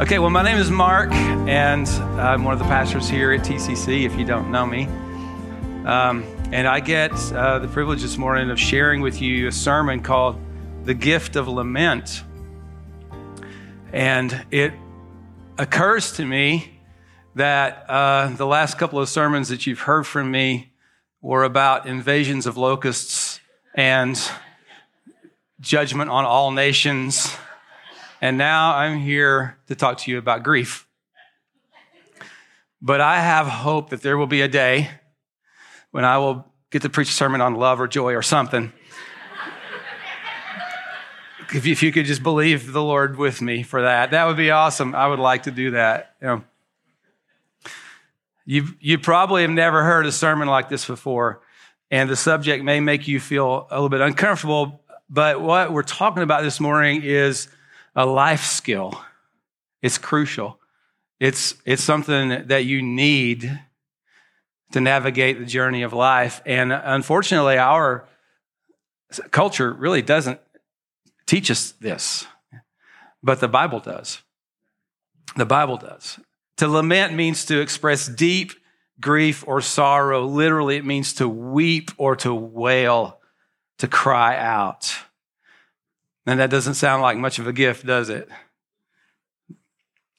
Okay, well, my name is Mark, and I'm one of the pastors here at TCC, if you don't know me. Um, and I get uh, the privilege this morning of sharing with you a sermon called The Gift of Lament. And it occurs to me that uh, the last couple of sermons that you've heard from me were about invasions of locusts and judgment on all nations and now I'm here to talk to you about grief. But I have hope that there will be a day when I will get to preach a sermon on love or joy or something. if you could just believe the Lord with me for that, that would be awesome. I would like to do that. You, know, you, you probably have never heard a sermon like this before, and the subject may make you feel a little bit uncomfortable. But what we're talking about this morning is a life skill. It's crucial. It's, it's something that you need to navigate the journey of life. And unfortunately, our culture really doesn't teach us this, but the Bible does. The Bible does. To lament means to express deep grief or sorrow. Literally, it means to weep or to wail, to cry out. And that doesn't sound like much of a gift, does it?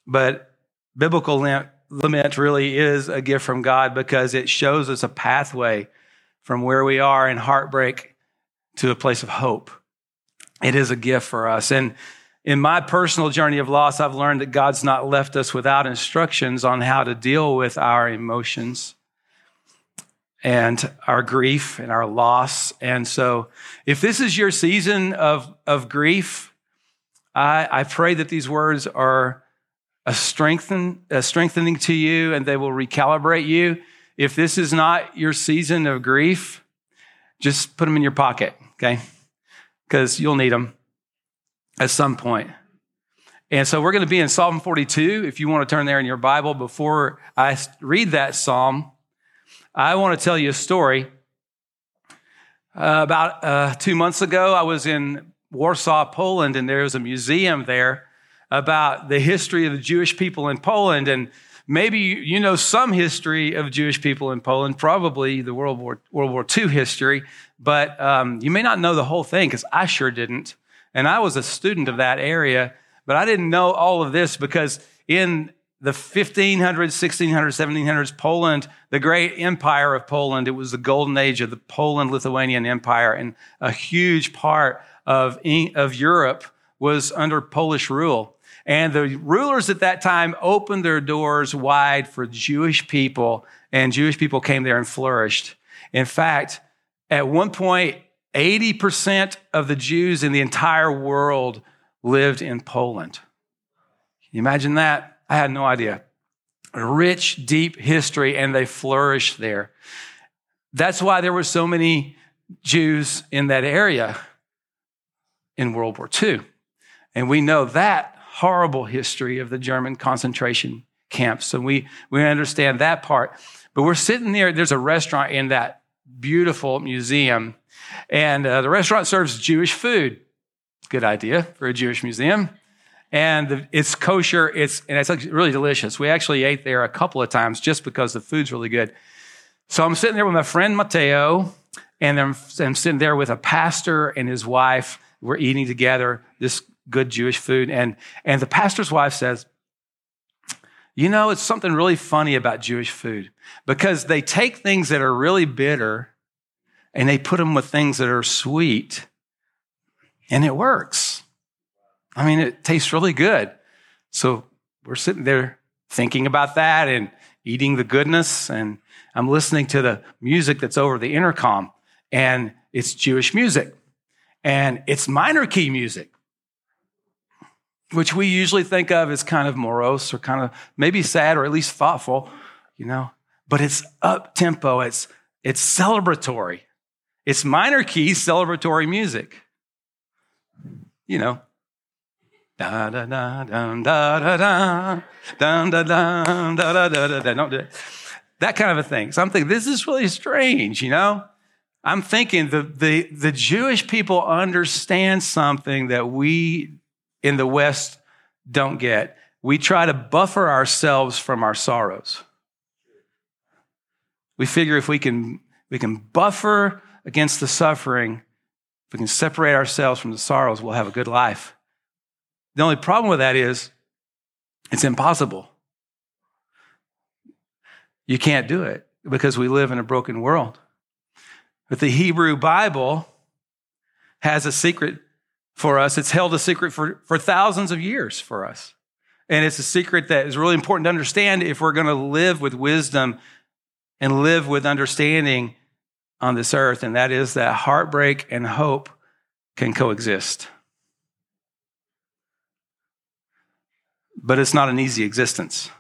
But biblical lament really is a gift from God because it shows us a pathway from where we are in heartbreak to a place of hope. It is a gift for us. And in my personal journey of loss, I've learned that God's not left us without instructions on how to deal with our emotions and our grief and our loss. And so, if this is your season of, of grief, I, I pray that these words are a, strengthen, a strengthening to you and they will recalibrate you. If this is not your season of grief, just put them in your pocket, okay? Because you'll need them at some point. And so we're going to be in Psalm 42. If you want to turn there in your Bible, before I read that psalm, I want to tell you a story. Uh, about uh, two months ago, I was in Warsaw, Poland, and there was a museum there about the history of the Jewish people in Poland. And maybe you know some history of Jewish people in Poland, probably the World War, World War II history, but um, you may not know the whole thing because I sure didn't. And I was a student of that area, but I didn't know all of this because in the 1500s, 1600s, 1700s, Poland, the great empire of Poland, it was the golden age of the Poland Lithuanian Empire, and a huge part of, of Europe was under Polish rule. And the rulers at that time opened their doors wide for Jewish people, and Jewish people came there and flourished. In fact, at one point, 80% of the Jews in the entire world lived in Poland. Can you imagine that? I had no idea. Rich, deep history, and they flourished there. That's why there were so many Jews in that area in World War II. And we know that horrible history of the German concentration camps. So we, we understand that part. But we're sitting there, there's a restaurant in that beautiful museum, and uh, the restaurant serves Jewish food. Good idea for a Jewish museum and it's kosher. It's and it's really delicious. We actually ate there a couple of times just because the food's really good. So I'm sitting there with my friend Mateo, and I'm, I'm sitting there with a pastor and his wife. We're eating together this good Jewish food, and and the pastor's wife says, "You know, it's something really funny about Jewish food because they take things that are really bitter." And they put them with things that are sweet, and it works. I mean, it tastes really good. So we're sitting there thinking about that and eating the goodness. And I'm listening to the music that's over the intercom, and it's Jewish music. And it's minor key music, which we usually think of as kind of morose or kind of maybe sad or at least thoughtful, you know. But it's up tempo, it's, it's celebratory. It's minor key celebratory music. You know, Da da da da da da da da da da da da da da. Don't do that. Kind of a thing. So I'm thinking this is really strange, you know. I'm thinking the the the Jewish people understand something that we in the West don't get. we try to buffer ourselves from our sorrows. We figure if we can, we can buffer against the suffering, if we can separate ourselves from the sorrows, we'll have a good life. The only problem with that is it's impossible. You can't do it because we live in a broken world. But the Hebrew Bible has a secret for us. It's held a secret for, for thousands of years for us. And it's a secret that is really important to understand if we're going to live with wisdom and live with understanding on this earth. And that is that heartbreak and hope can coexist. But it's not an easy existence,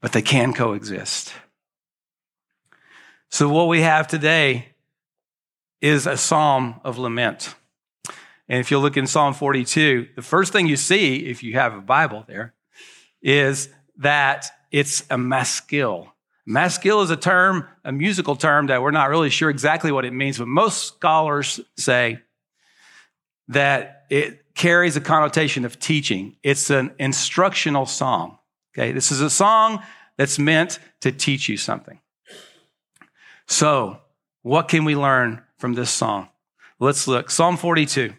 but they can coexist. So, what we have today is a psalm of lament. And if you look in Psalm 42, the first thing you see, if you have a Bible there, is that it's a maskil. Maskil is a term, a musical term that we're not really sure exactly what it means, but most scholars say that it carries a connotation of teaching. It's an instructional song. Okay, this is a song that's meant to teach you something. So, what can we learn from this song? Let's look. Psalm 42.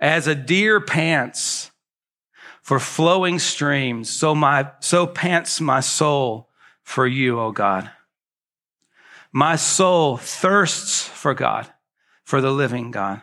As a deer pants for flowing streams, so my, so pants my soul for you, O God. My soul thirsts for God, for the living God.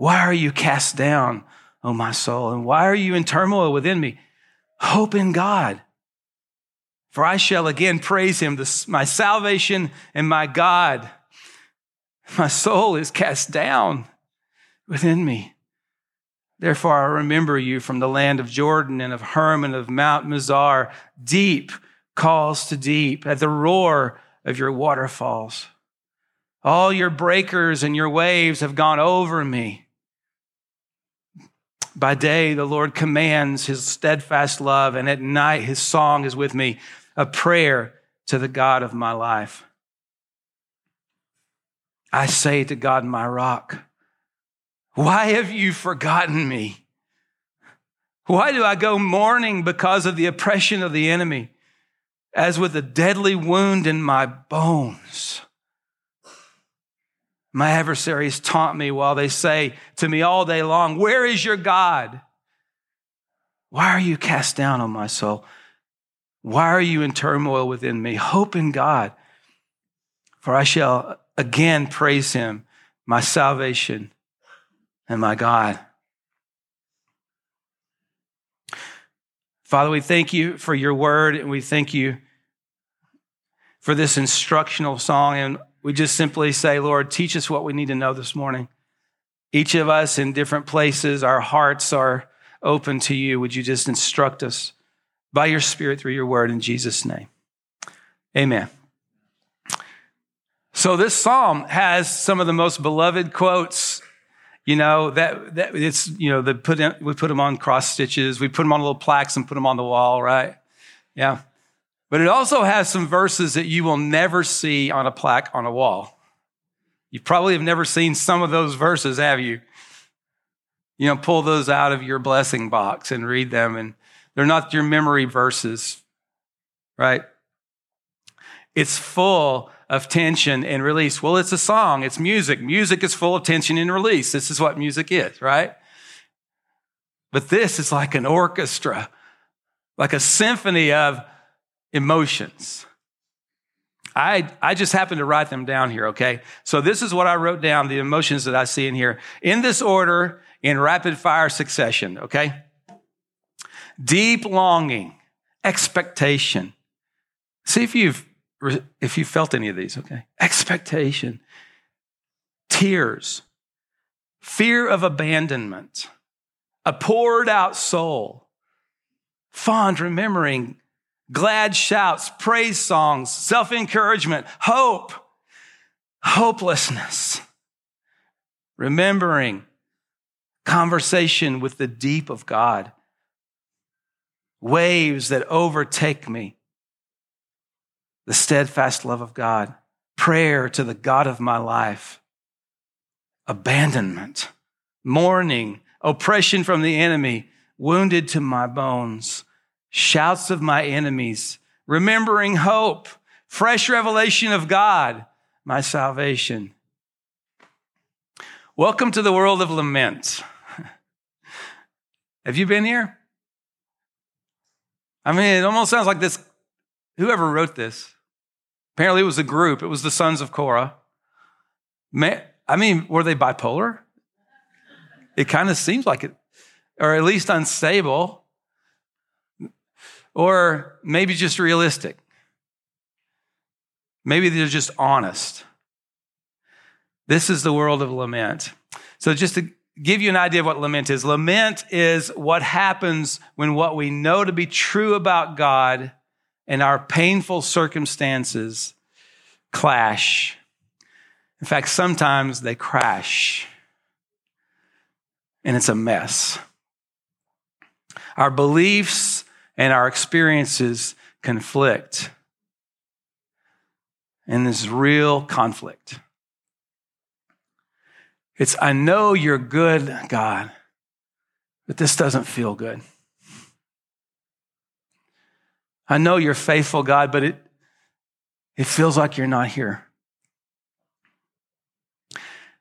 Why are you cast down, O my soul? And why are you in turmoil within me? Hope in God for I shall again praise him, my salvation and my God. My soul is cast down within me. Therefore, I remember you from the land of Jordan and of Hermon, and of Mount Mizar. Deep calls to deep at the roar of your waterfalls. All your breakers and your waves have gone over me. By day, the Lord commands his steadfast love, and at night, his song is with me a prayer to the God of my life. I say to God, my rock, why have you forgotten me? Why do I go mourning because of the oppression of the enemy, as with a deadly wound in my bones? My adversaries taunt me while they say to me all day long, Where is your God? Why are you cast down on my soul? Why are you in turmoil within me? Hope in God, for I shall again praise him, my salvation and my God. Father, we thank you for your word and we thank you for this instructional song. And we just simply say, Lord, teach us what we need to know this morning. Each of us in different places, our hearts are open to you. Would you just instruct us? by your Spirit through your word in Jesus' name. Amen. So this psalm has some of the most beloved quotes. You know that that it's you know the put in, we put them on cross stitches, we put them on little plaques and put them on the wall, right? Yeah. But it also has some verses that you will never see on a plaque on a wall. You probably have never seen some of those verses, have you? You know, pull those out of your blessing box and read them and they're not your memory verses, right? It's full of tension and release. Well, it's a song, it's music. Music is full of tension and release. This is what music is, right? But this is like an orchestra, like a symphony of emotions. I, I just happened to write them down here, okay? So this is what I wrote down, the emotions that I see in here, in this order, in rapid fire succession, okay? deep longing, expectation. See if you've if you felt any of these, okay? Expectation, tears, fear of abandonment, a poured out soul, fond remembering, glad shouts, praise songs, self encouragement, hope, hopelessness, remembering, conversation with the deep of God, waves that overtake me, the steadfast love of God, prayer to the God of my life, abandonment, mourning, oppression from the enemy, wounded to my bones, shouts of my enemies, remembering hope, fresh revelation of God, my salvation. Welcome to the world of lament. Have you been here? I mean, it almost sounds like this. Whoever wrote this, apparently it was a group, it was the sons of Korah. I mean, were they bipolar? It kind of seems like it, or at least unstable, or maybe just realistic. Maybe they're just honest. This is the world of lament. So, just to give you an idea of what lament is lament is what happens when what we know to be true about God and our painful circumstances clash. In fact, sometimes they crash and it's a mess. Our beliefs and our experiences conflict. And this real conflict. It's, I know you're good, God, but this doesn't feel good. I know you're faithful, God, but it, it feels like you're not here.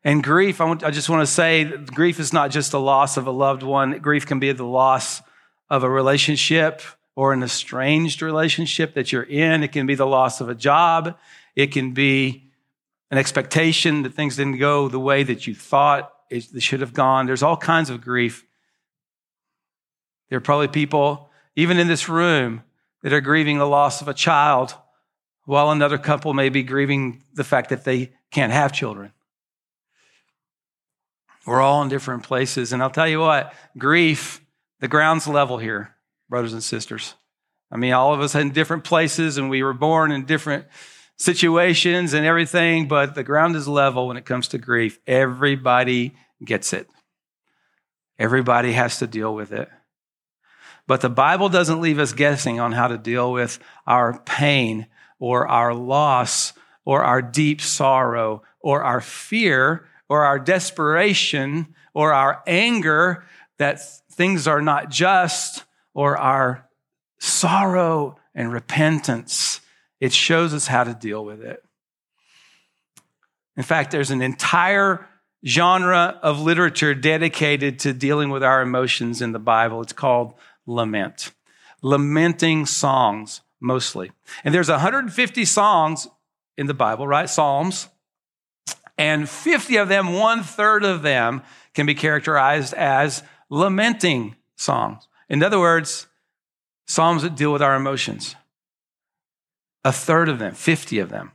And grief, I, want, I just want to say grief is not just the loss of a loved one. Grief can be the loss of a relationship or an estranged relationship that you're in. It can be the loss of a job. It can be an expectation that things didn't go the way that you thought they should have gone. There's all kinds of grief. There are probably people, even in this room, that are grieving the loss of a child, while another couple may be grieving the fact that they can't have children. We're all in different places. And I'll tell you what, grief, the ground's level here, brothers and sisters. I mean, all of us in different places and we were born in different situations and everything, but the ground is level when it comes to grief. Everybody gets it. Everybody has to deal with it. But the Bible doesn't leave us guessing on how to deal with our pain or our loss or our deep sorrow or our fear or our desperation or our anger that things are not just or our sorrow and repentance. It shows us how to deal with it. In fact, there's an entire genre of literature dedicated to dealing with our emotions in the Bible. It's called lament. Lamenting songs, mostly. And there's 150 songs in the Bible, right? Psalms and 50 of them, one third of them, can be characterized as lamenting songs. In other words, psalms that deal with our emotions. A third of them, 50 of them.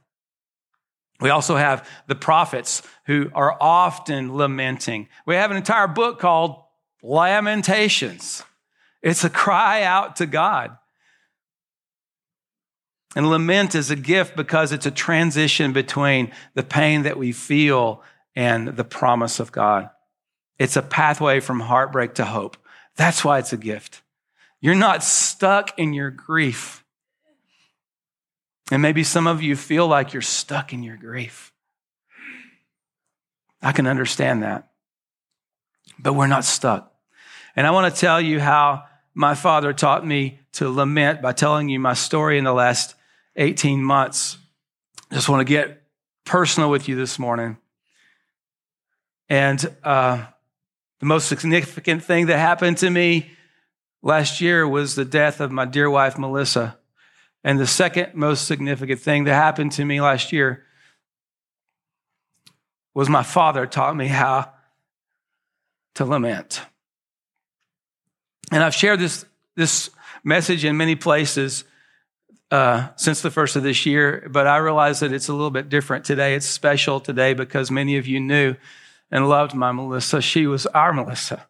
We also have the prophets who are often lamenting. We have an entire book called Lamentations. It's a cry out to God. And lament is a gift because it's a transition between the pain that we feel and the promise of God. It's a pathway from heartbreak to hope. That's why it's a gift. You're not stuck in your grief. And maybe some of you feel like you're stuck in your grief. I can understand that. But we're not stuck. And I want to tell you how my father taught me to lament by telling you my story in the last 18 months. Just want to get personal with you this morning. And uh, the most significant thing that happened to me last year was the death of my dear wife, Melissa. And the second most significant thing that happened to me last year was my father taught me how to lament. And I've shared this, this message in many places uh, since the first of this year, but I realize that it's a little bit different today. It's special today because many of you knew and loved my Melissa. She was our Melissa.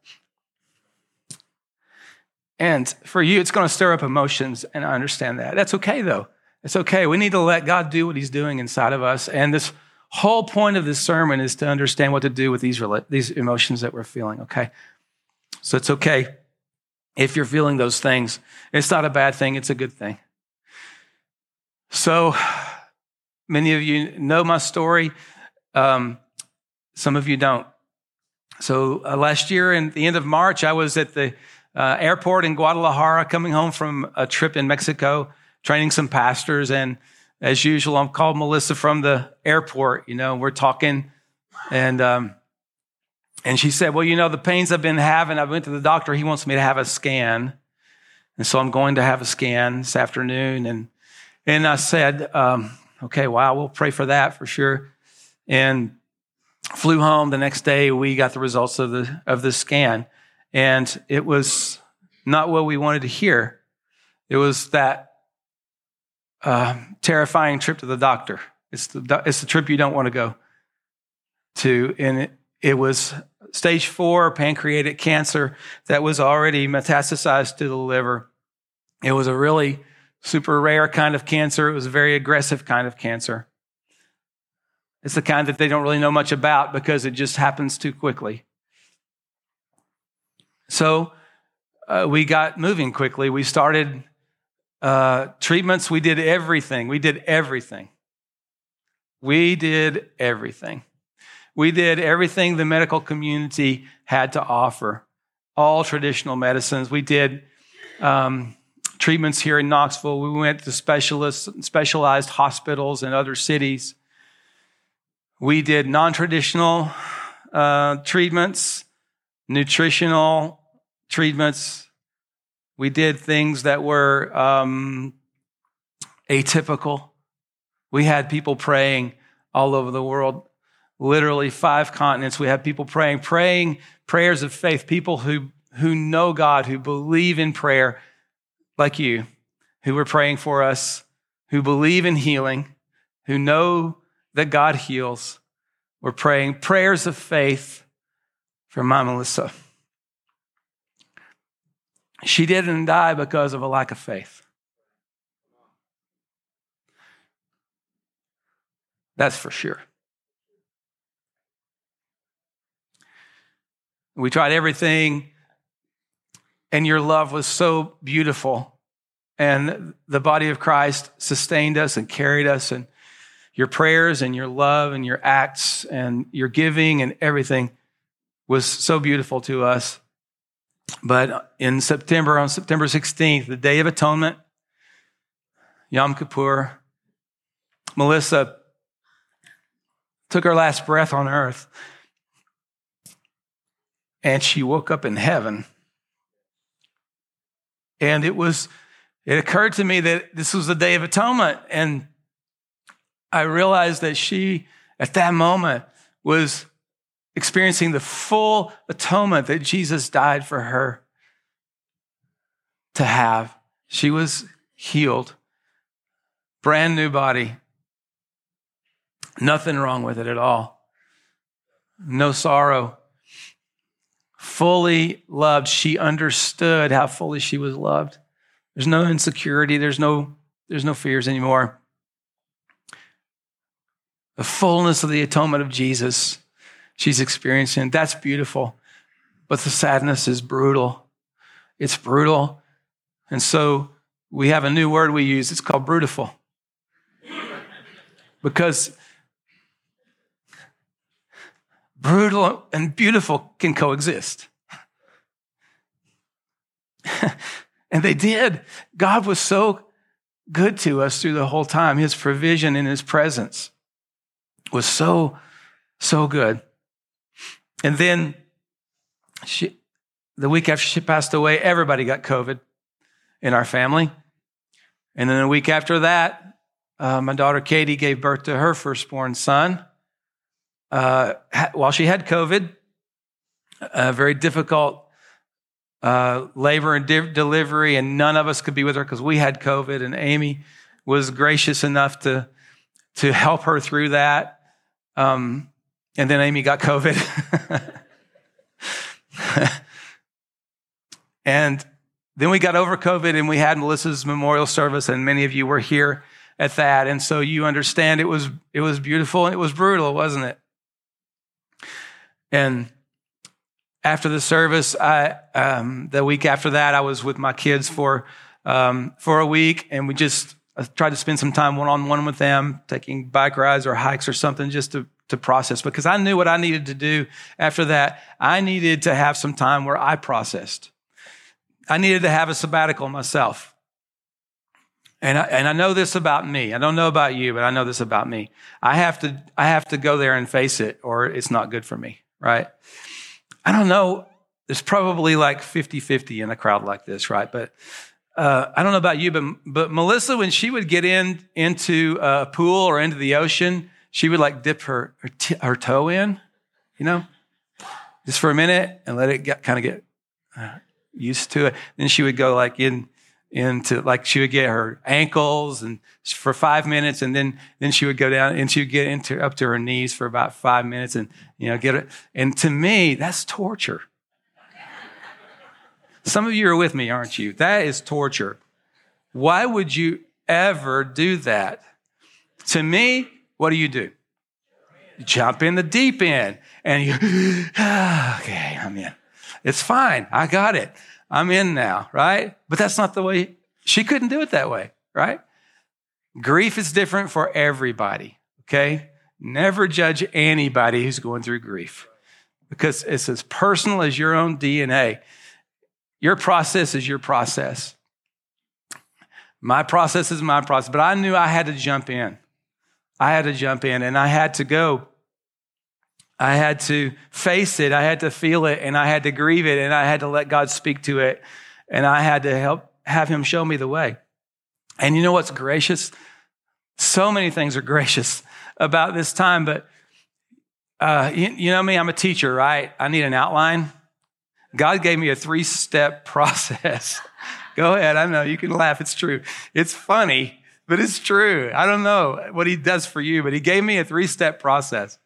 And for you, it's going to stir up emotions, and I understand that. That's okay, though. It's okay. We need to let God do what He's doing inside of us. And this whole point of this sermon is to understand what to do with these, these emotions that we're feeling, okay? So it's okay if you're feeling those things. It's not a bad thing, it's a good thing. So, many of you know my story. Um, some of you don't. So, uh, last year, in the end of March, I was at the uh, airport in Guadalajara coming home from a trip in Mexico, training some pastors. And as usual, I'm called Melissa from the airport. You know, we're talking, and um, and she said, "Well, you know, the pains I've been having. I went to the doctor. He wants me to have a scan, and so I'm going to have a scan this afternoon." And and I said, um, "Okay, wow, we'll pray for that for sure." And flew home the next day. We got the results of the of the scan, and it was not what we wanted to hear. It was that uh, terrifying trip to the doctor. It's the, it's the trip you don't want to go to. And it, it was stage four pancreatic cancer that was already metastasized to the liver. It was a really super rare kind of cancer. It was a very aggressive kind of cancer. It's the kind that they don't really know much about because it just happens too quickly. So uh, we got moving quickly. We started uh, treatments. We did everything. We did everything. We did everything. We did everything the medical community had to offer, all traditional medicines. We did um, treatments here in Knoxville. We went to specialists, specialized hospitals in other cities. We did non traditional uh, treatments, nutritional treatments. We did things that were um, atypical. We had people praying all over the world, literally five continents. We had people praying, praying prayers of faith, people who, who know God, who believe in prayer, like you, who were praying for us, who believe in healing, who know that God heals. We're praying prayers of faith for my Melissa. She didn't die because of a lack of faith. That's for sure. We tried everything, and your love was so beautiful. And the body of Christ sustained us and carried us, and your prayers and your love and your acts and your giving and everything was so beautiful to us. But in September, on September 16th, the Day of Atonement, Yom Kippur, Melissa took her last breath on earth and she woke up in heaven. And it was, it occurred to me that this was the Day of Atonement. And I realized that she, at that moment, was experiencing the full atonement that Jesus died for her to have. She was healed, brand new body, nothing wrong with it at all, no sorrow. Fully loved. She understood how fully she was loved. There's no insecurity. There's no, there's no fears anymore. The fullness of the atonement of Jesus she's experiencing. That's beautiful. But the sadness is brutal. It's brutal. And so we have a new word we use. It's called brutiful. Because brutal and beautiful can coexist. and they did. God was so good to us through the whole time. His provision and his presence was so, so good. And then she, the week after she passed away, everybody got COVID in our family. And then a week after that, uh, my daughter Katie gave birth to her firstborn son. Uh, while she had COVID, a very difficult uh, labor and de- delivery, and none of us could be with her because we had COVID. And Amy was gracious enough to to help her through that. Um, and then Amy got COVID. and then we got over COVID and we had Melissa's memorial service, and many of you were here at that. And so you understand it was it was beautiful and it was brutal, wasn't it? And after the service, I um, the week after that, I was with my kids for um, for a week, and we just I tried to spend some time one on one with them, taking bike rides or hikes or something, just to to process because I knew what I needed to do after that. I needed to have some time where I processed. I needed to have a sabbatical myself. And I, and I know this about me. I don't know about you, but I know this about me. I have to I have to go there and face it or it's not good for me, right? I don't know. There's probably like 50-50 in a crowd like this, right? But uh, I don't know about you, but, but Melissa, when she would get in into a pool or into the ocean, she would like dip her her, t- her toe in, you know, just for a minute and let it get, kind of get uh, used to it. Then she would go like in into like she would get her ankles and for five minutes, and then then she would go down and she would get into up to her knees for about five minutes, and you know get it. And to me, that's torture. Some of you are with me, aren't you? That is torture. Why would you ever do that? To me, what do you do? Jump in the deep end and you, okay, I'm in. It's fine. I got it. I'm in now, right? But that's not the way, she couldn't do it that way, right? Grief is different for everybody, okay? Never judge anybody who's going through grief because it's as personal as your own DNA. Your process is your process. My process is my process, but I knew I had to jump in. I had to jump in and I had to go. I had to face it. I had to feel it and I had to grieve it and I had to let God speak to it and I had to help have him show me the way. And you know what's gracious? So many things are gracious about this time, but uh, you, you know me, I'm a teacher, right? I need an outline. God gave me a three step process. Go ahead. I know you can laugh. It's true. It's funny but it's true. I don't know what he does for you, but he gave me a three step process.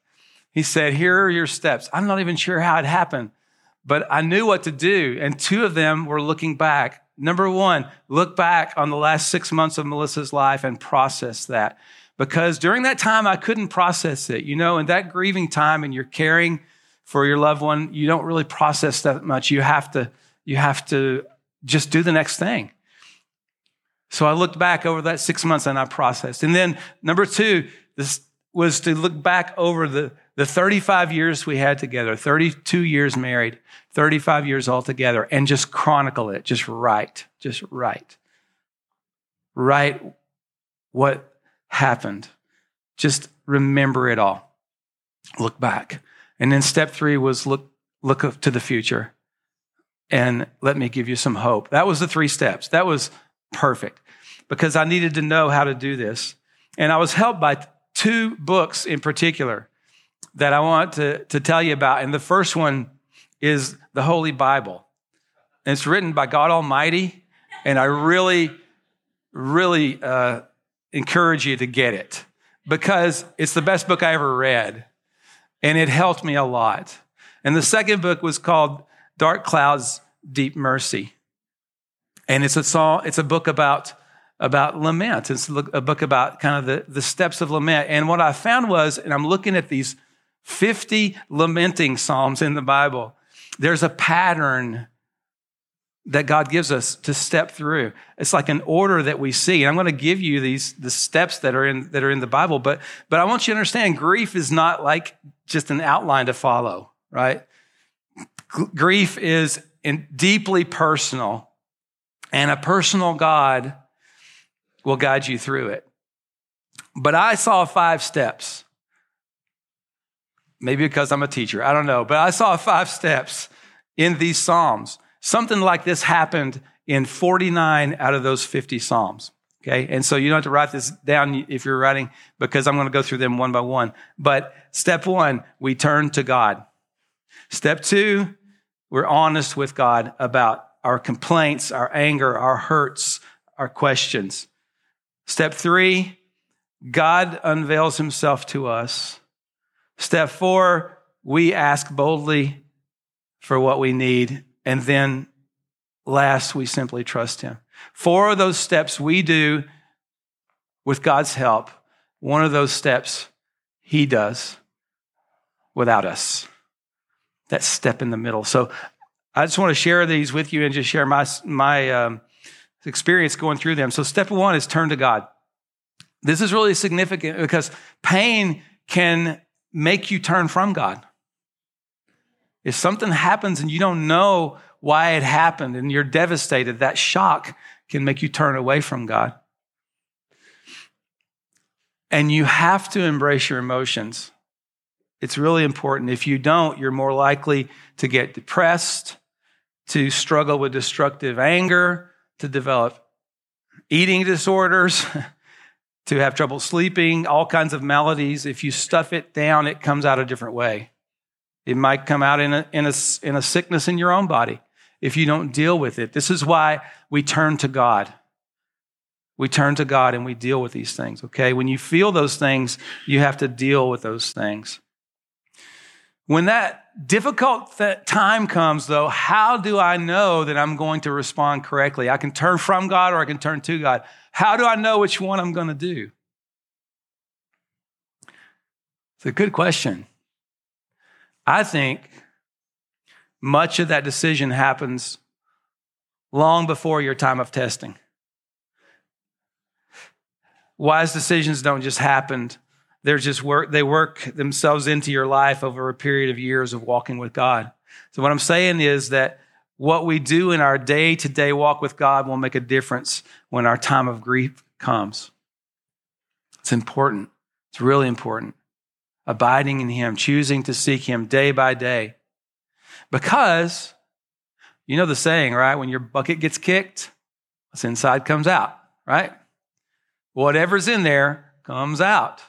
He said, Here are your steps. I'm not even sure how it happened, but I knew what to do. And two of them were looking back. Number one, look back on the last six months of Melissa's life and process that. Because during that time, I couldn't process it. You know, in that grieving time and you're caring for your loved one, you don't really process that much. You have to, you have to just do the next thing. So I looked back over that six months and I processed. And then number two, this was to look back over the, the 35 years we had together, 32 years married, 35 years altogether, and just chronicle it, just write, just write. Write what happened. Just remember it all. Look back. And then step three was look, look to the future and let me give you some hope. That was the three steps. That was perfect because I needed to know how to do this. And I was helped by two books in particular that I want to, to tell you about. And the first one is the Holy Bible. And it's written by God Almighty. And I really, really uh, encourage you to get it because it's the best book I ever read. And it helped me a lot. And the second book was called Dark Clouds, Deep Mercy. And it's a song, it's a book about about lament. It's a book about kind of the, the steps of lament. And what I found was, and I'm looking at these 50 lamenting psalms in the Bible, there's a pattern that God gives us to step through. It's like an order that we see. And I'm going to give you these the steps that are in that are in the Bible, but but I want you to understand grief is not like just an outline to follow, right? G- grief is deeply personal. And a personal God will guide you through it. But I saw five steps. Maybe because I'm a teacher, I don't know, but I saw five steps in these Psalms. Something like this happened in 49 out of those 50 Psalms. Okay. And so you don't have to write this down if you're writing because I'm going to go through them one by one. But step one, we turn to God. Step two, we're honest with God about our complaints, our anger, our hurts, our questions. Step three, God unveils himself to us. Step four, we ask boldly for what we need. And then last, we simply trust Him. Four of those steps we do with God's help. One of those steps He does without us. That step in the middle. So I just want to share these with you and just share my, my um, experience going through them. So, step one is turn to God. This is really significant because pain can make you turn from God. If something happens and you don't know why it happened and you're devastated, that shock can make you turn away from God. And you have to embrace your emotions. It's really important. If you don't, you're more likely to get depressed, to struggle with destructive anger, to develop eating disorders, to have trouble sleeping, all kinds of maladies. If you stuff it down, it comes out a different way. It might come out in a, in a, in a sickness in your own body if you don't deal with it. This is why we turn to God. We turn to God and we deal with these things, okay? When you feel those things, you have to deal with those things. When that difficult th- time comes, though, how do I know that I'm going to respond correctly? I can turn from God or I can turn to God. How do I know which one I'm going to do? It's a good question. I think much of that decision happens long before your time of testing. Wise decisions don't just happen they're just work, they work themselves into your life over a period of years of walking with God. So what I'm saying is that what we do in our day to day walk with God will make a difference when our time of grief comes. It's important. It's really important. Abiding in Him, choosing to seek Him day by day. Because you know the saying, right? When your bucket gets kicked, what's inside comes out, right? Whatever's in there comes out.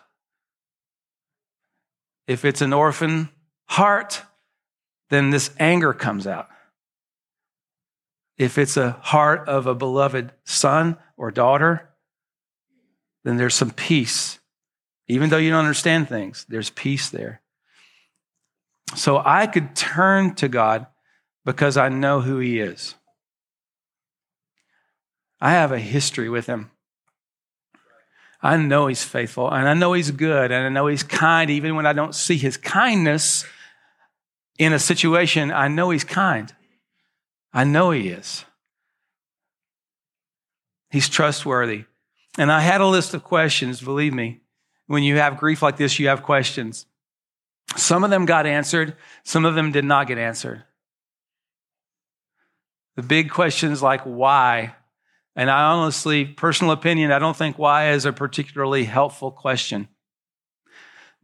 If it's an orphan heart, then this anger comes out. If it's a heart of a beloved son or daughter, then there's some peace. Even though you don't understand things, there's peace there. So I could turn to God because I know who He is. I have a history with Him. I know He's faithful and I know He's good and I know He's kind. Even when I don't see His kindness in a situation, I know He's kind. I know He is. He's trustworthy. And I had a list of questions, believe me. When you have grief like this, you have questions. Some of them got answered, some of them did not get answered. The big questions like why and I honestly, personal opinion, I don't think why is a particularly helpful question.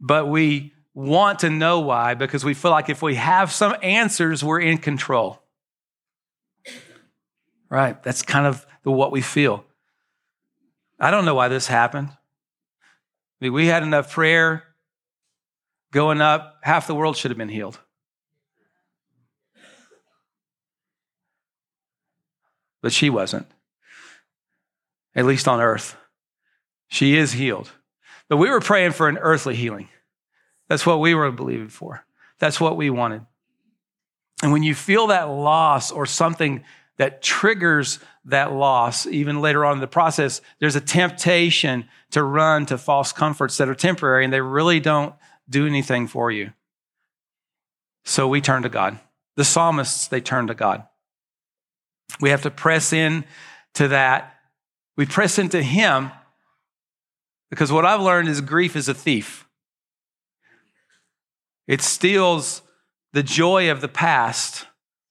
But we want to know why because we feel like if we have some answers, we're in control. Right? That's kind of the, what we feel. I don't know why this happened. I mean, we had enough prayer going up, half the world should have been healed. But she wasn't at least on earth. She is healed. But we were praying for an earthly healing. That's what we were believing for. That's what we wanted. And when you feel that loss or something that triggers that loss, even later on in the process, there's a temptation to run to false comforts that are temporary and they really don't do anything for you. So we turn to God. The psalmists, they turn to God. We have to press in to that we press into Him because what I've learned is grief is a thief. It steals the joy of the past,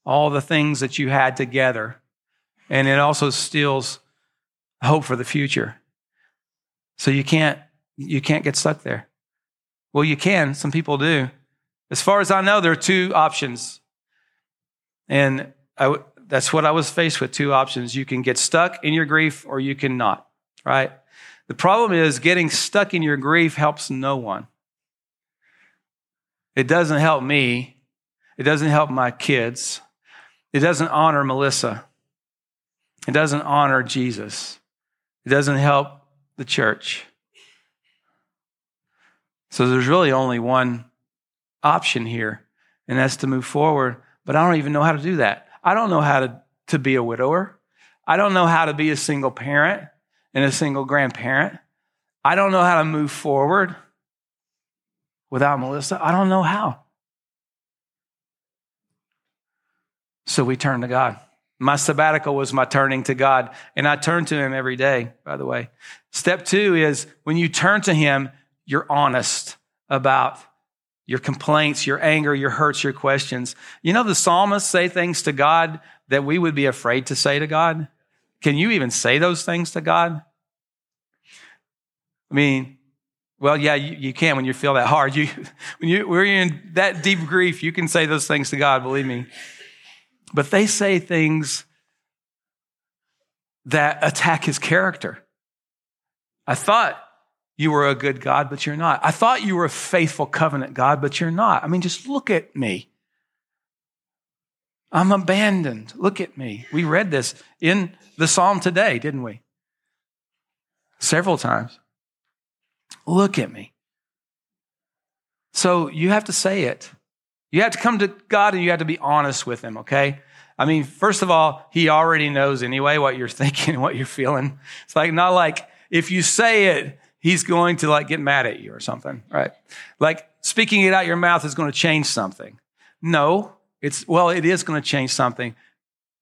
all the things that you had together, and it also steals hope for the future. So you can't you can't get stuck there. Well, you can. Some people do. As far as I know, there are two options, and I, that's what I was faced with two options. You can get stuck in your grief or you can not, right? The problem is getting stuck in your grief helps no one. It doesn't help me. It doesn't help my kids. It doesn't honor Melissa. It doesn't honor Jesus. It doesn't help the church. So there's really only one option here, and that's to move forward. But I don't even know how to do that. I don't know how to to be a widower. I don't know how to be a single parent and a single grandparent. I don't know how to move forward without Melissa. I don't know how. So we turn to God. My sabbatical was my turning to God, and I turn to Him every day, by the way. Step two is when you turn to Him, you're honest about your complaints, your anger, your hurts, your questions. You know, the psalmists say things to God that we would be afraid to say to God. Can you even say those things to God? I mean, well, yeah, you, you can when you feel that hard. You, when you, we're in that deep grief, you can say those things to God, believe me. But they say things that attack his character. I thought you were a good God, but you're not. I thought you were a faithful covenant God, but you're not. I mean, just look at me. I'm abandoned. Look at me. We read this in the psalm today, didn't we? Several times. Look at me. So you have to say it. You have to come to God and you have to be honest with Him, okay? I mean, first of all, He already knows anyway what you're thinking, and what you're feeling. It's like, not like if you say it, He's going to like get mad at you or something, right? Like speaking it out your mouth is going to change something. No, it's, well, it is going to change something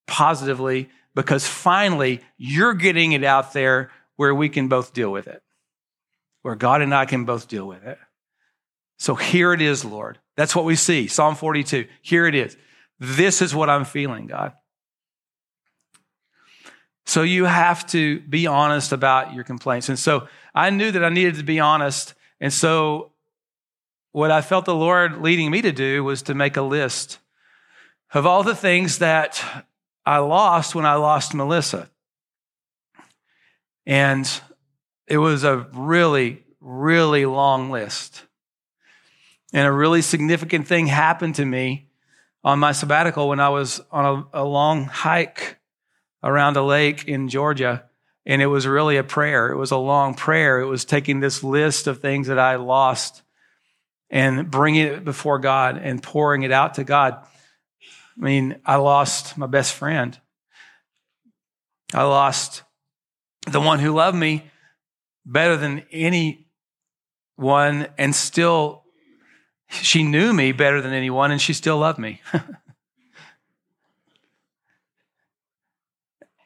positively because finally you're getting it out there where we can both deal with it, where God and I can both deal with it. So here it is, Lord. That's what we see. Psalm 42. Here it is. This is what I'm feeling, God. So you have to be honest about your complaints. And so I knew that I needed to be honest. And so what I felt the Lord leading me to do was to make a list of all the things that I lost when I lost Melissa. And it was a really, really long list. And a really significant thing happened to me on my sabbatical when I was on a, a long hike around a lake in Georgia. And it was really a prayer. It was a long prayer. It was taking this list of things that I lost and bringing it before God and pouring it out to God. I mean, I lost my best friend. I lost the one who loved me better than anyone and still she knew me better than anyone, and she still loved me.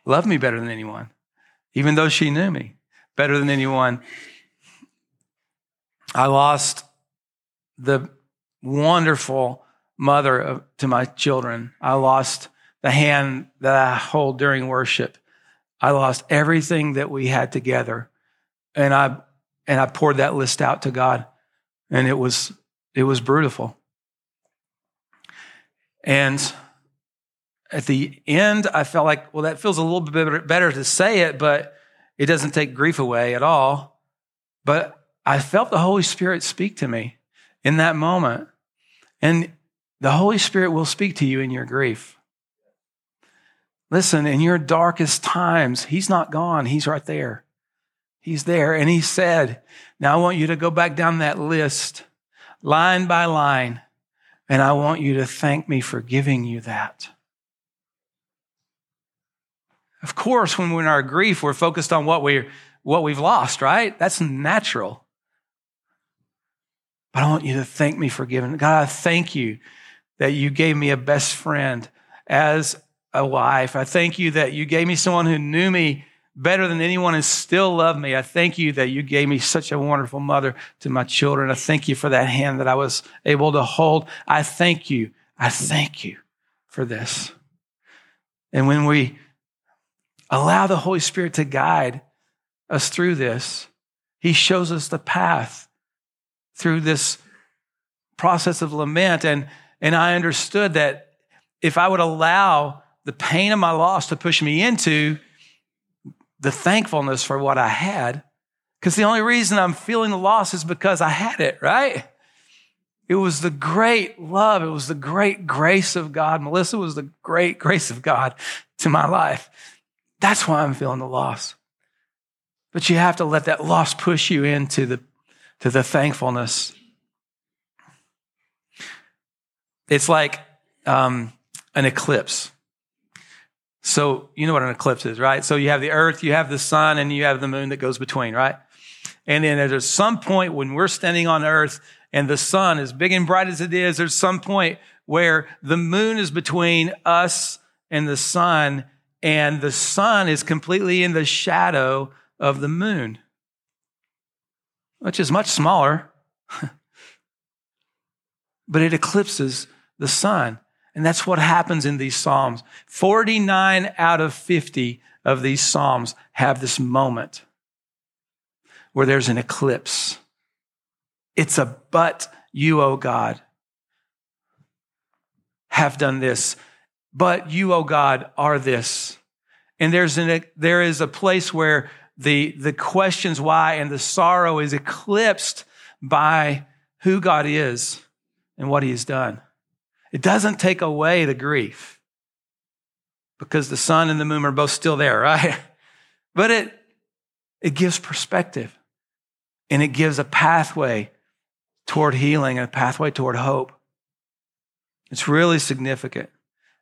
loved me better than anyone, even though she knew me better than anyone. I lost the wonderful mother of, to my children. I lost the hand that I hold during worship. I lost everything that we had together. And I and I poured that list out to God. And it was it was brutal. And at the end, I felt like, well, that feels a little bit better to say it, but it doesn't take grief away at all. But I felt the Holy Spirit speak to me in that moment. And the Holy Spirit will speak to you in your grief. Listen, in your darkest times, He's not gone, He's right there. He's there. And He said, Now I want you to go back down that list line by line. And I want you to thank me for giving you that. Of course, when we're in our grief, we're focused on what, we what we've lost, right? That's natural. But I want you to thank me for giving. God, I thank you that you gave me a best friend as a wife. I thank you that you gave me someone who knew me better than anyone and still loved me. I thank you that you gave me such a wonderful mother to my children. I thank you for that hand that I was able to hold. I thank you. I thank you for this. And when we allow the Holy Spirit to guide us through this, He shows us the path through this process of lament. And, and I understood that if I would allow the pain of my loss to push me into the thankfulness for what I had. Because the only reason I'm feeling the loss is because I had it, right? It was the great love. It was the great grace of God. Melissa was the great grace of God to my life. That's why I'm feeling the loss. But you have to let that loss push you into the, to the thankfulness. It's like um, an eclipse. So you know what an eclipse is, right? So you have the earth, you have the sun, and you have the moon that goes between, right? And then there's some point when we're standing on earth and the sun, as big and bright as it is, there's some point where the moon is between us and the sun, and the sun is completely in the shadow of the moon, which is much smaller, but it eclipses the sun. And that's what happens in these Psalms. 49 out of 50 of these Psalms have this moment where there's an eclipse. It's a but you, O God, have done this. But you, O God, are this. And there's an, there is a place where the, the questions why and the sorrow is eclipsed by who God is and what he has done. It doesn't take away the grief because the sun and the moon are both still there, right? But it, it gives perspective and it gives a pathway toward healing and a pathway toward hope. It's really significant.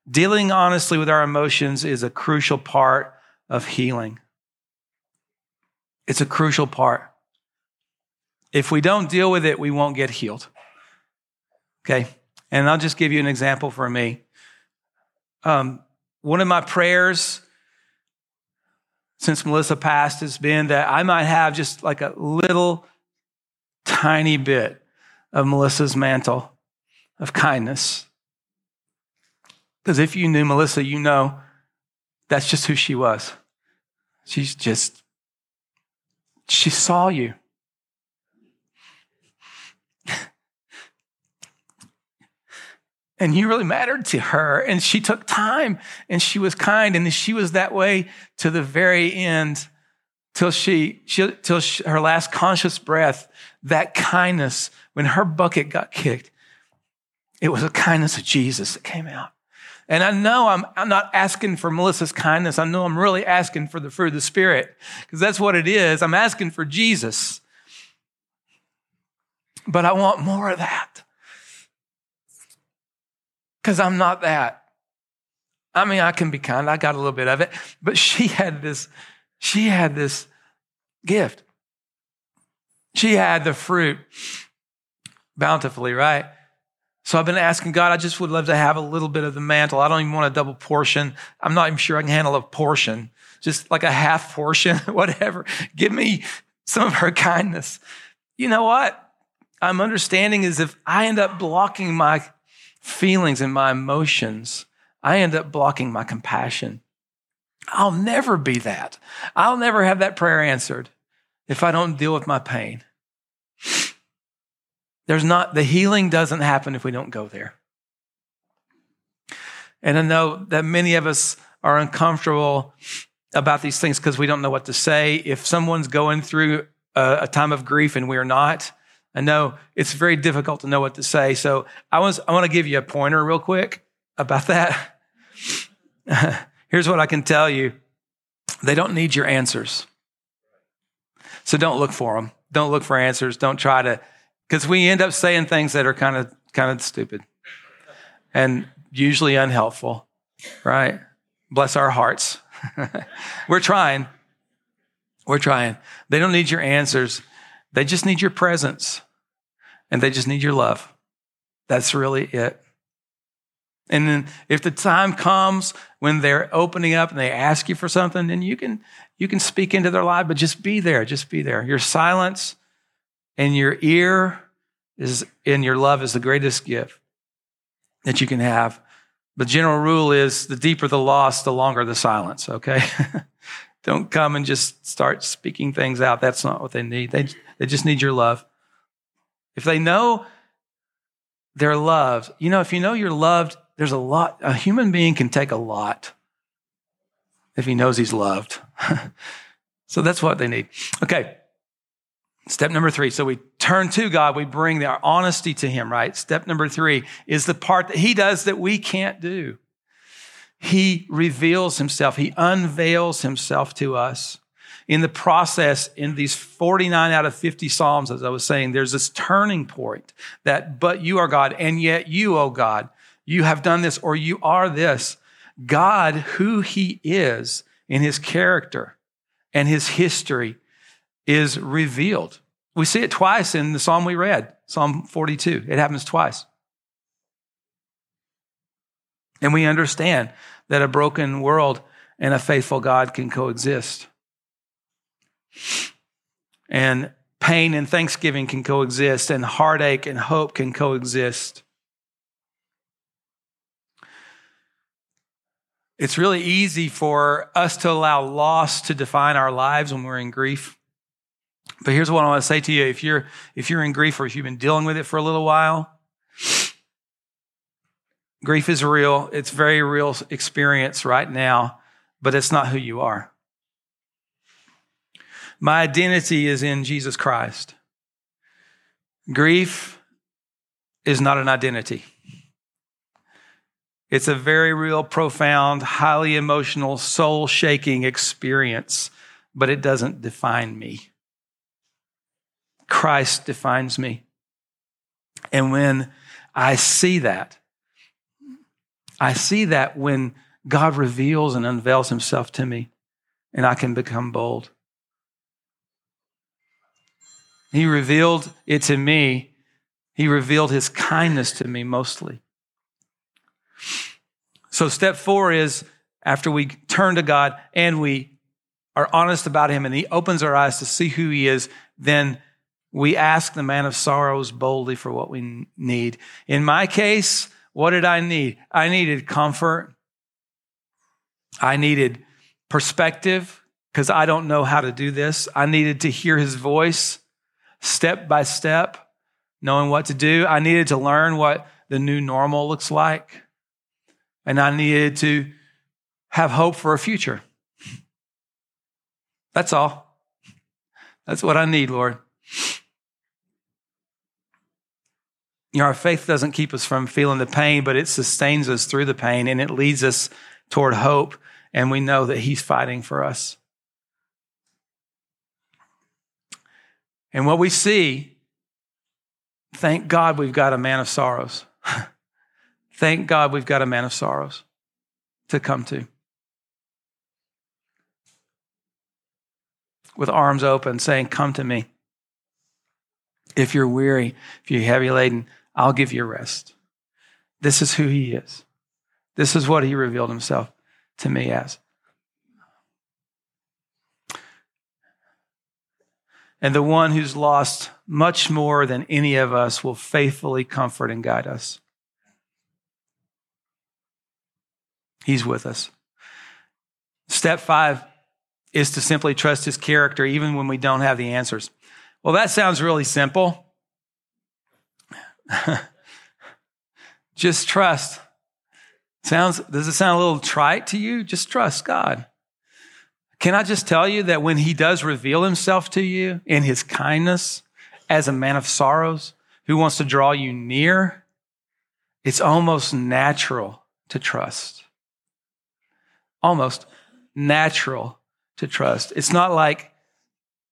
Dealing honestly with our emotions is a crucial part of healing. It's a crucial part. If we don't deal with it, we won't get healed. Okay? And I'll just give you an example for me. Um, one of my prayers since Melissa passed has been that I might have just like a little tiny bit of Melissa's mantle of kindness. Because if you knew Melissa, you know that's just who she was. She's just, she saw you. and you really mattered to her and she took time and she was kind and she was that way to the very end till she, she till she, her last conscious breath that kindness when her bucket got kicked it was a kindness of jesus that came out and i know i'm, I'm not asking for melissa's kindness i know i'm really asking for the fruit of the spirit because that's what it is i'm asking for jesus but i want more of that because I'm not that. I mean, I can be kind. I got a little bit of it, but she had this, she had this gift. She had the fruit bountifully, right? So I've been asking God, I just would love to have a little bit of the mantle. I don't even want a double portion. I'm not even sure I can handle a portion, just like a half portion, whatever. Give me some of her kindness. You know what? I'm understanding is if I end up blocking my feelings and my emotions, I end up blocking my compassion. I'll never be that. I'll never have that prayer answered if I don't deal with my pain. There's not, the healing doesn't happen if we don't go there. And I know that many of us are uncomfortable about these things because we don't know what to say. If someone's going through a, a time of grief and we're not, I know it's very difficult to know what to say. So I, was, I want to give you a pointer real quick about that. Here's what I can tell you they don't need your answers. So don't look for them. Don't look for answers. Don't try to, because we end up saying things that are kind of kind of stupid and usually unhelpful, right? Bless our hearts. We're trying. We're trying. They don't need your answers. They just need your presence and they just need your love. That's really it. And then if the time comes when they're opening up and they ask you for something, then you can you can speak into their life, but just be there. Just be there. Your silence and your ear is in your love is the greatest gift that you can have. The general rule is the deeper the loss, the longer the silence, okay? Don't come and just start speaking things out. That's not what they need. They, they just need your love. If they know they're loved, you know, if you know you're loved, there's a lot, a human being can take a lot if he knows he's loved. so that's what they need. Okay. Step number three. So we turn to God. We bring our honesty to him, right? Step number three is the part that he does that we can't do. He reveals himself. He unveils himself to us in the process, in these 49 out of 50 Psalms, as I was saying, there's this turning point that, but you are God, and yet you, oh God, you have done this, or you are this. God, who he is in his character and his history, is revealed. We see it twice in the psalm we read, Psalm 42. It happens twice. And we understand that a broken world and a faithful God can coexist. And pain and thanksgiving can coexist, and heartache and hope can coexist. It's really easy for us to allow loss to define our lives when we're in grief. But here's what I want to say to you. If you're, if you're in grief or if you've been dealing with it for a little while, grief is real. It's very real experience right now, but it's not who you are. My identity is in Jesus Christ. Grief is not an identity. It's a very real, profound, highly emotional, soul shaking experience, but it doesn't define me. Christ defines me. And when I see that, I see that when God reveals and unveils himself to me, and I can become bold. He revealed it to me. He revealed his kindness to me mostly. So, step four is after we turn to God and we are honest about him and he opens our eyes to see who he is, then we ask the man of sorrows boldly for what we need. In my case, what did I need? I needed comfort. I needed perspective because I don't know how to do this. I needed to hear his voice step by step, knowing what to do. I needed to learn what the new normal looks like. And I needed to have hope for a future. That's all. That's what I need, Lord. You know, our faith doesn't keep us from feeling the pain, but it sustains us through the pain and it leads us toward hope. And we know that He's fighting for us. And what we see, thank God we've got a man of sorrows. thank God we've got a man of sorrows to come to. With arms open, saying, Come to me. If you're weary, if you're heavy laden, I'll give you rest. This is who he is. This is what he revealed himself to me as. And the one who's lost much more than any of us will faithfully comfort and guide us. He's with us. Step five is to simply trust his character even when we don't have the answers. Well, that sounds really simple. Just trust. Sounds, does it sound a little trite to you? Just trust God. Can I just tell you that when he does reveal himself to you in his kindness as a man of sorrows who wants to draw you near, it's almost natural to trust. Almost natural to trust. It's not like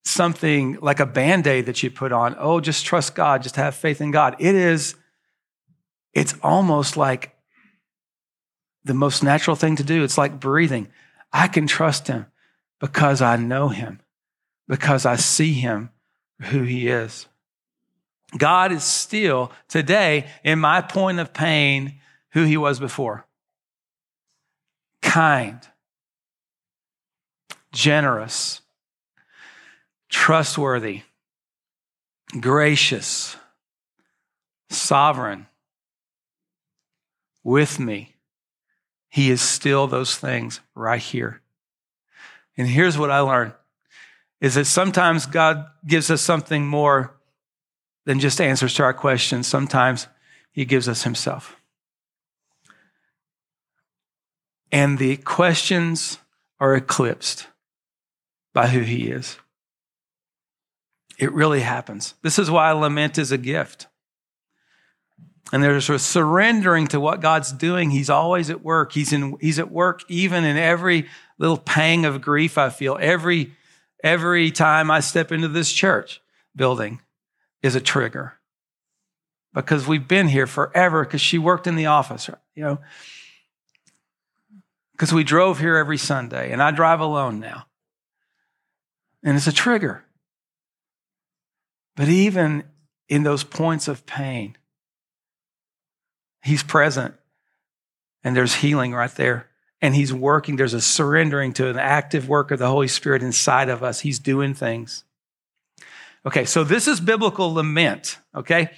something like a band aid that you put on. Oh, just trust God, just have faith in God. It is, it's almost like the most natural thing to do. It's like breathing. I can trust Him because I know him, because I see him who he is. God is still today, in my point of pain, who he was before kind, generous, trustworthy, gracious, sovereign, with me. He is still those things right here. And here's what I learned is that sometimes God gives us something more than just answers to our questions. Sometimes he gives us himself. And the questions are eclipsed by who he is. It really happens. This is why lament is a gift. And there's a surrendering to what God's doing. He's always at work. He's, in, he's at work even in every little pang of grief I feel every every time I step into this church building is a trigger. Because we've been here forever because she worked in the office, you know. because we drove here every Sunday, and I drive alone now. And it's a trigger. But even in those points of pain, He's present, and there's healing right there. And He's working. There's a surrendering to an active work of the Holy Spirit inside of us. He's doing things. Okay, so this is biblical lament, okay?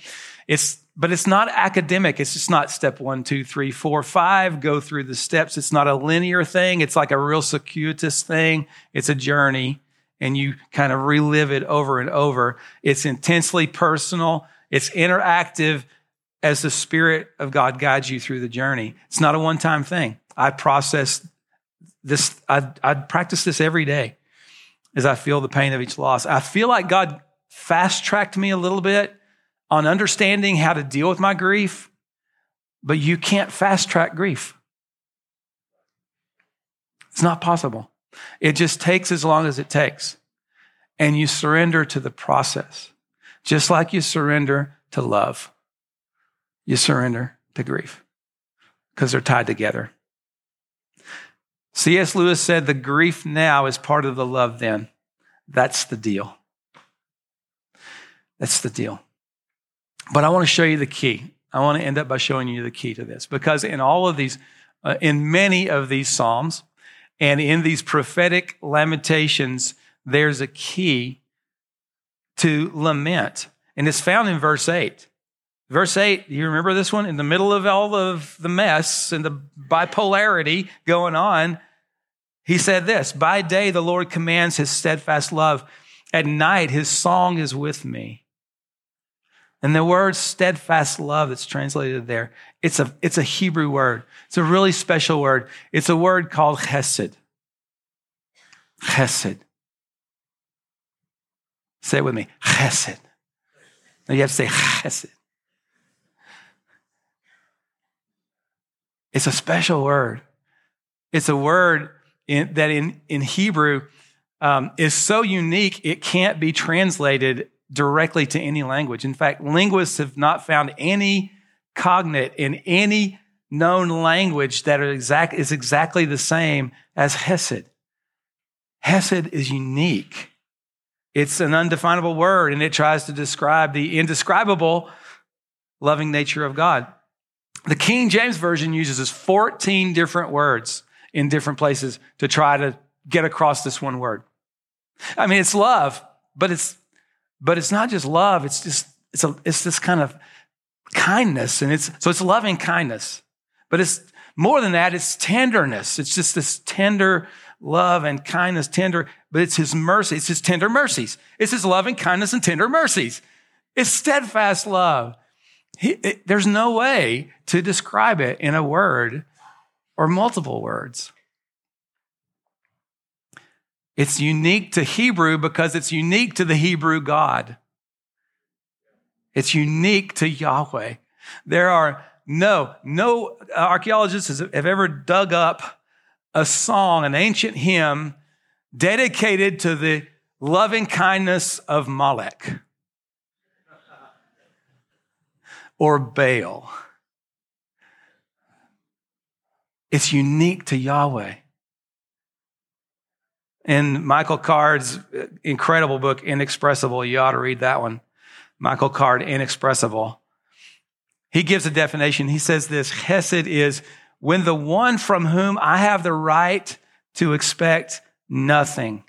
It's but it's not academic. It's just not step one, two, three, four, five, go through the steps. It's not a linear thing. It's like a real circuitous thing. It's a journey and you kind of relive it over and over. It's intensely personal. It's interactive as the Spirit of God guides you through the journey. It's not a one time thing. I process this, I, I practice this every day as I feel the pain of each loss. I feel like God fast tracked me a little bit on understanding how to deal with my grief, but you can't fast track grief. It's not possible. It just takes as long as it takes. And you surrender to the process, just like you surrender to love. You surrender to grief because they're tied together. C.S. Lewis said the grief now is part of the love then. That's the deal. That's the deal. But I want to show you the key. I want to end up by showing you the key to this because in all of these, uh, in many of these Psalms and in these prophetic lamentations, there's a key to lament. And it's found in verse 8. Verse 8, you remember this one? In the middle of all of the mess and the bipolarity going on, he said this By day, the Lord commands his steadfast love. At night, his song is with me. And the word steadfast love that's translated there, it's a, it's a Hebrew word. It's a really special word. It's a word called chesed. Chesed. Say it with me. Chesed. Now you have to say chesed. It's a special word. It's a word in, that in, in Hebrew um, is so unique, it can't be translated directly to any language. In fact, linguists have not found any cognate in any known language that exact, is exactly the same as Hesed. Hesed is unique. It's an undefinable word and it tries to describe the indescribable loving nature of God. The King James Version uses 14 different words in different places to try to get across this one word. I mean, it's love, but it's but it's not just love, it's just, it's, a, it's this kind of kindness. And it's, so it's loving kindness. But it's more than that, it's tenderness. It's just this tender love and kindness, tender, but it's his mercy. It's his tender mercies. It's his loving kindness and tender mercies. It's steadfast love. He, it, there's no way to describe it in a word or multiple words. It's unique to Hebrew because it's unique to the Hebrew God. It's unique to Yahweh. There are no, no archaeologists have ever dug up a song, an ancient hymn dedicated to the loving kindness of Molech or Baal. It's unique to Yahweh. In Michael Card's uh, incredible book, Inexpressible, you ought to read that one. Michael Card, Inexpressible. He gives a definition. He says this Hesed is when the one from whom I have the right to expect nothing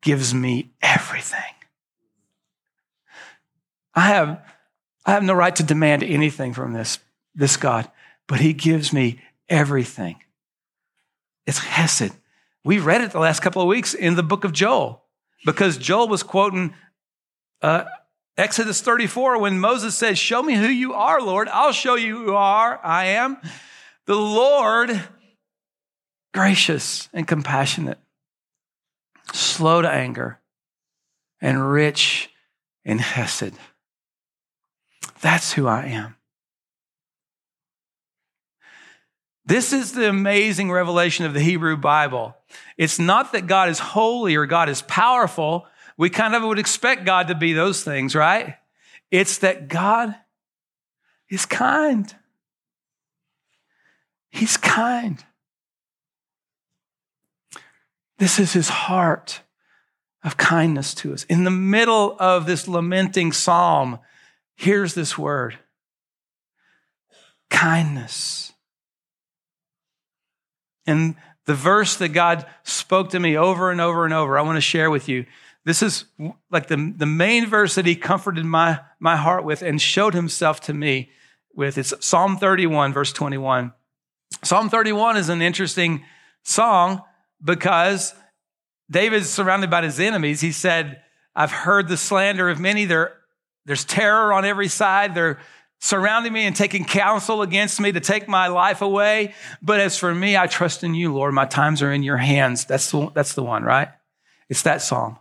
gives me everything. I have, I have no right to demand anything from this, this God, but he gives me everything. It's Hesed. We read it the last couple of weeks in the book of Joel because Joel was quoting uh, Exodus 34 when Moses said, Show me who you are, Lord. I'll show you who are. I am the Lord, gracious and compassionate, slow to anger, and rich in hesed. That's who I am. This is the amazing revelation of the Hebrew Bible. It's not that God is holy or God is powerful. We kind of would expect God to be those things, right? It's that God is kind. He's kind. This is his heart of kindness to us. In the middle of this lamenting psalm, here's this word kindness. And the verse that God spoke to me over and over and over, I want to share with you. This is like the, the main verse that he comforted my, my heart with and showed himself to me with. It's Psalm 31, verse 21. Psalm 31 is an interesting song because David's surrounded by his enemies. He said, I've heard the slander of many. There, there's terror on every side. They're surrounding me and taking counsel against me to take my life away. But as for me, I trust in you, Lord. My times are in your hands. That's the, that's the one, right? It's that song.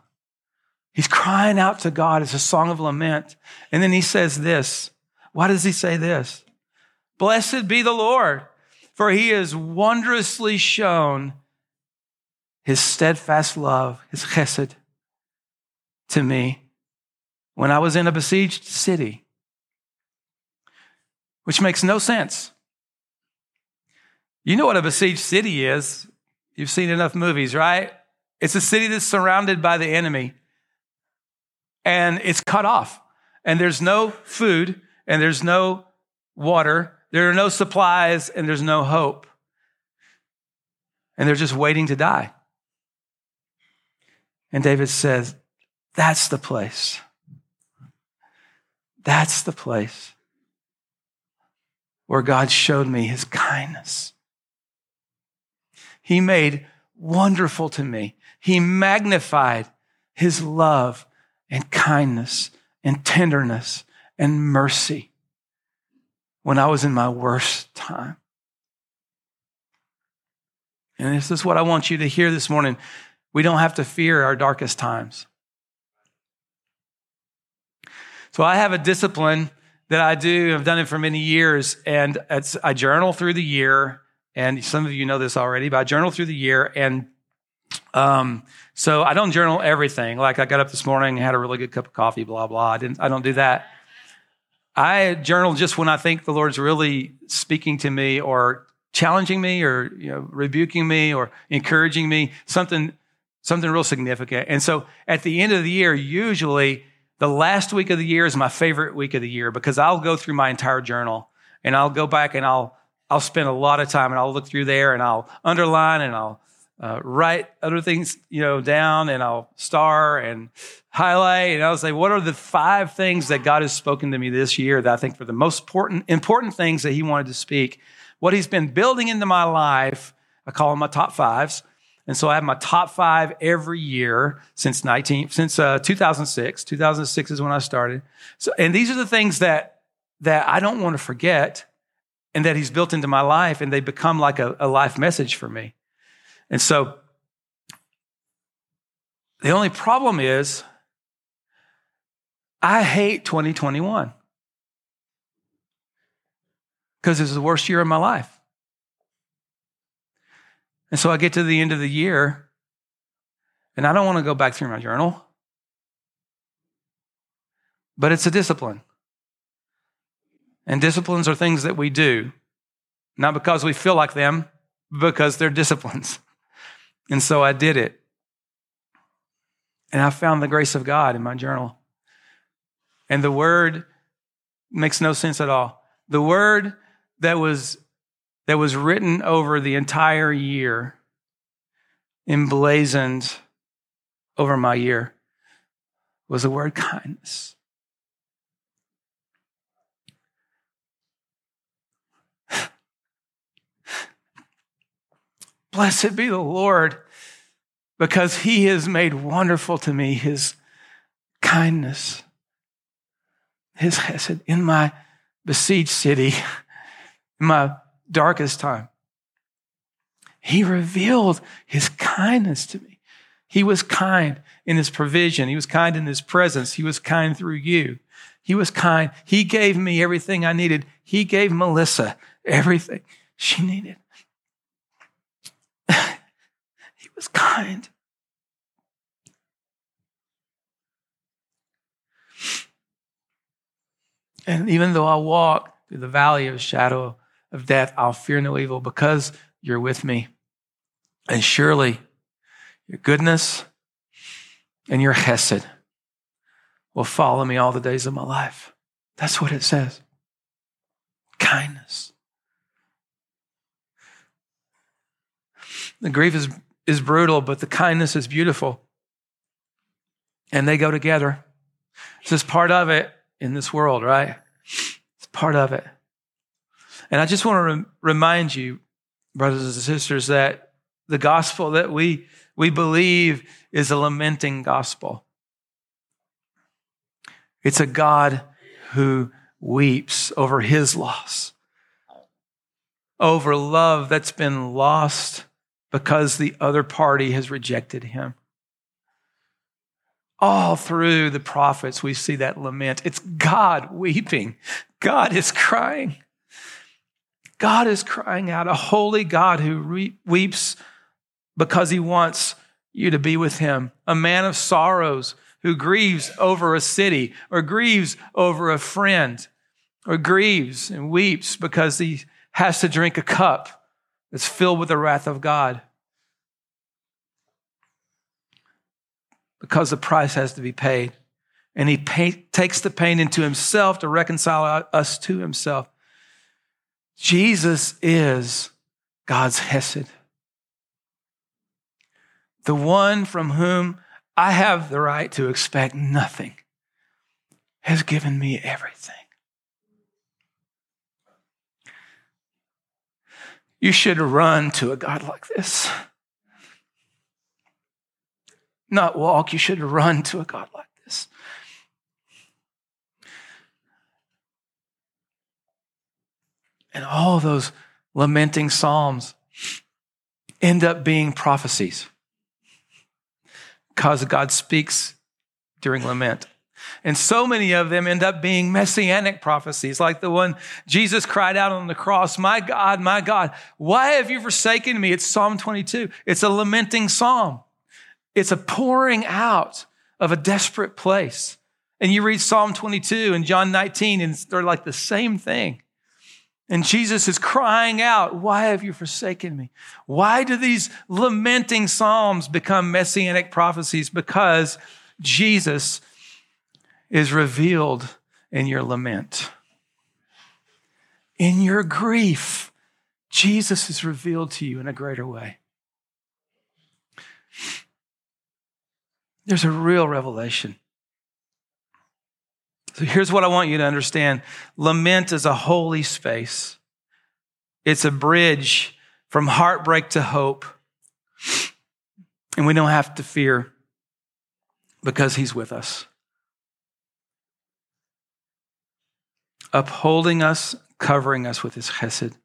He's crying out to God. It's a song of lament. And then he says this. Why does he say this? Blessed be the Lord, for he has wondrously shown his steadfast love, his chesed to me when I was in a besieged city, which makes no sense. You know what a besieged city is. You've seen enough movies, right? It's a city that's surrounded by the enemy and it's cut off, and there's no food, and there's no water, there are no supplies, and there's no hope. And they're just waiting to die. And David says, That's the place. That's the place where God showed me his kindness. He made wonderful to me. He magnified his love and kindness and tenderness and mercy when I was in my worst time. And this is what I want you to hear this morning. We don't have to fear our darkest times. So I have a discipline that I do. I've done it for many years, and I journal through the year. And some of you know this already, but I journal through the year. And um, so I don't journal everything. Like I got up this morning, had a really good cup of coffee, blah blah. I didn't. I don't do that. I journal just when I think the Lord's really speaking to me, or challenging me, or you know, rebuking me, or encouraging me. Something something real significant. And so at the end of the year, usually the last week of the year is my favorite week of the year because I'll go through my entire journal and I'll go back and I'll I'll spend a lot of time and I'll look through there and I'll underline and I'll uh, write other things you know down and I'll star and highlight and I'll say what are the five things that God has spoken to me this year that I think are the most important important things that He wanted to speak. What He's been building into my life, I call them my top fives and so I have my top five every year since 19, since uh, 2006. 2006 is when I started. So, and these are the things that, that I don't want to forget and that he's built into my life and they become like a, a life message for me. And so the only problem is I hate 2021 because it's the worst year of my life. And so I get to the end of the year and I don't want to go back through my journal, but it's a discipline. And disciplines are things that we do, not because we feel like them, because they're disciplines. And so I did it. And I found the grace of God in my journal. And the word makes no sense at all. The word that was that was written over the entire year, emblazoned over my year, was the word kindness. Blessed be the Lord, because he has made wonderful to me his kindness, his chesed in my besieged city, in my darkest time. He revealed his kindness to me. He was kind in his provision. He was kind in his presence. He was kind through you. He was kind. He gave me everything I needed. He gave Melissa everything she needed. he was kind. And even though I walk through the valley of shadow of death, I'll fear no evil because you're with me. And surely your goodness, and your hesed will follow me all the days of my life. That's what it says. Kindness. The grief is, is brutal, but the kindness is beautiful. And they go together. It's just part of it in this world, right? It's part of it. And I just want to re- remind you, brothers and sisters, that the gospel that we, we believe is a lamenting gospel. It's a God who weeps over his loss, over love that's been lost because the other party has rejected him. All through the prophets, we see that lament. It's God weeping, God is crying. God is crying out, a holy God who re- weeps because he wants you to be with him, a man of sorrows who grieves over a city or grieves over a friend or grieves and weeps because he has to drink a cup that's filled with the wrath of God. Because the price has to be paid. And he pay, takes the pain into himself to reconcile us to himself. Jesus is God's Hesed. The one from whom I have the right to expect nothing has given me everything. You should run to a God like this. Not walk, you should run to a God like this. And all those lamenting psalms end up being prophecies because God speaks during lament. And so many of them end up being messianic prophecies, like the one Jesus cried out on the cross, My God, my God, why have you forsaken me? It's Psalm 22. It's a lamenting psalm. It's a pouring out of a desperate place. And you read Psalm 22 and John 19, and they're like the same thing. And Jesus is crying out, Why have you forsaken me? Why do these lamenting psalms become messianic prophecies? Because Jesus is revealed in your lament. In your grief, Jesus is revealed to you in a greater way. There's a real revelation. So here's what I want you to understand lament is a holy space, it's a bridge from heartbreak to hope. And we don't have to fear because He's with us, upholding us, covering us with His chesed.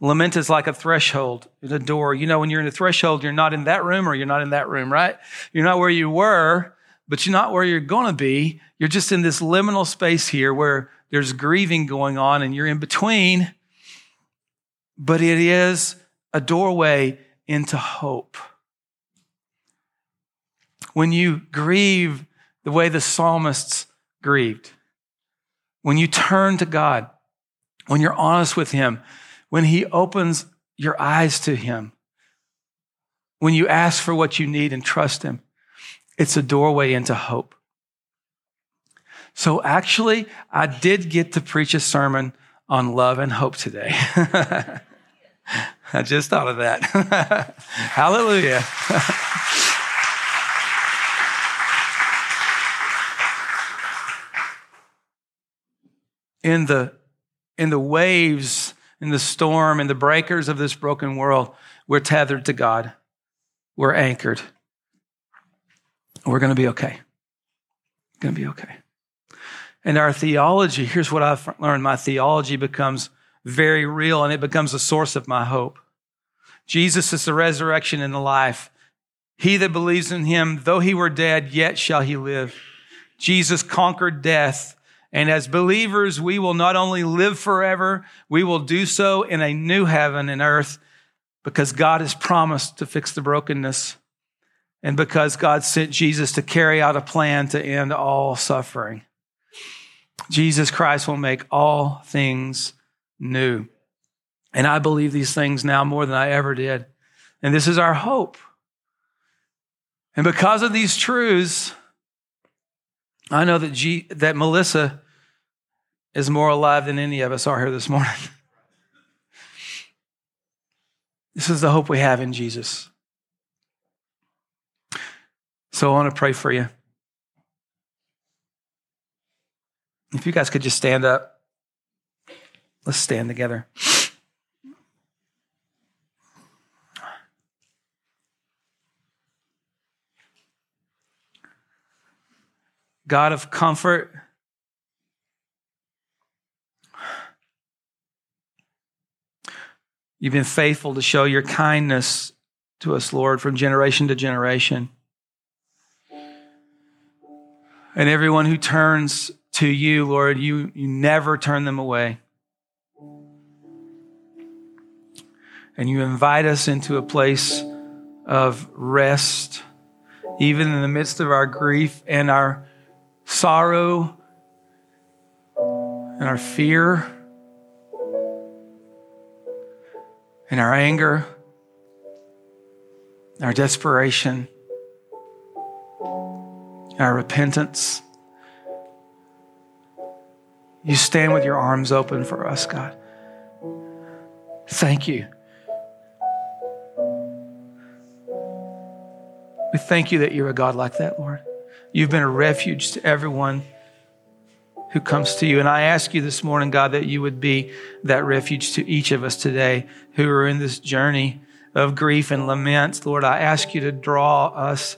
Lament is like a threshold, a door. You know, when you're in a threshold, you're not in that room or you're not in that room, right? You're not where you were, but you're not where you're going to be. You're just in this liminal space here where there's grieving going on and you're in between. But it is a doorway into hope. When you grieve the way the psalmists grieved, when you turn to God, when you're honest with Him, when He opens your eyes to Him, when you ask for what you need and trust Him, it's a doorway into hope. So actually, I did get to preach a sermon on love and hope today. I just thought of that. Hallelujah. in the in the waves, in the storm, in the breakers of this broken world, we're tethered to God. We're anchored. We're going to be okay. Going to be okay. And our theology, here's what I've learned my theology becomes very real and it becomes a source of my hope. Jesus is the resurrection and the life. He that believes in him, though he were dead, yet shall he live. Jesus conquered death. And as believers, we will not only live forever, we will do so in a new heaven and earth because God has promised to fix the brokenness and because God sent Jesus to carry out a plan to end all suffering. Jesus Christ will make all things new. And I believe these things now more than I ever did. And this is our hope. And because of these truths, I know that, G, that Melissa is more alive than any of us are here this morning. This is the hope we have in Jesus. So I want to pray for you. If you guys could just stand up, let's stand together. God of comfort, you've been faithful to show your kindness to us, Lord, from generation to generation. And everyone who turns to you, Lord, you, you never turn them away. And you invite us into a place of rest, even in the midst of our grief and our sorrow and our fear and our anger, our desperation, our repentance. You stand with your arms open for us, God. Thank you. We thank you that you're a God like that, Lord. You've been a refuge to everyone who comes to you. And I ask you this morning, God, that you would be that refuge to each of us today who are in this journey of grief and lament. Lord, I ask you to draw us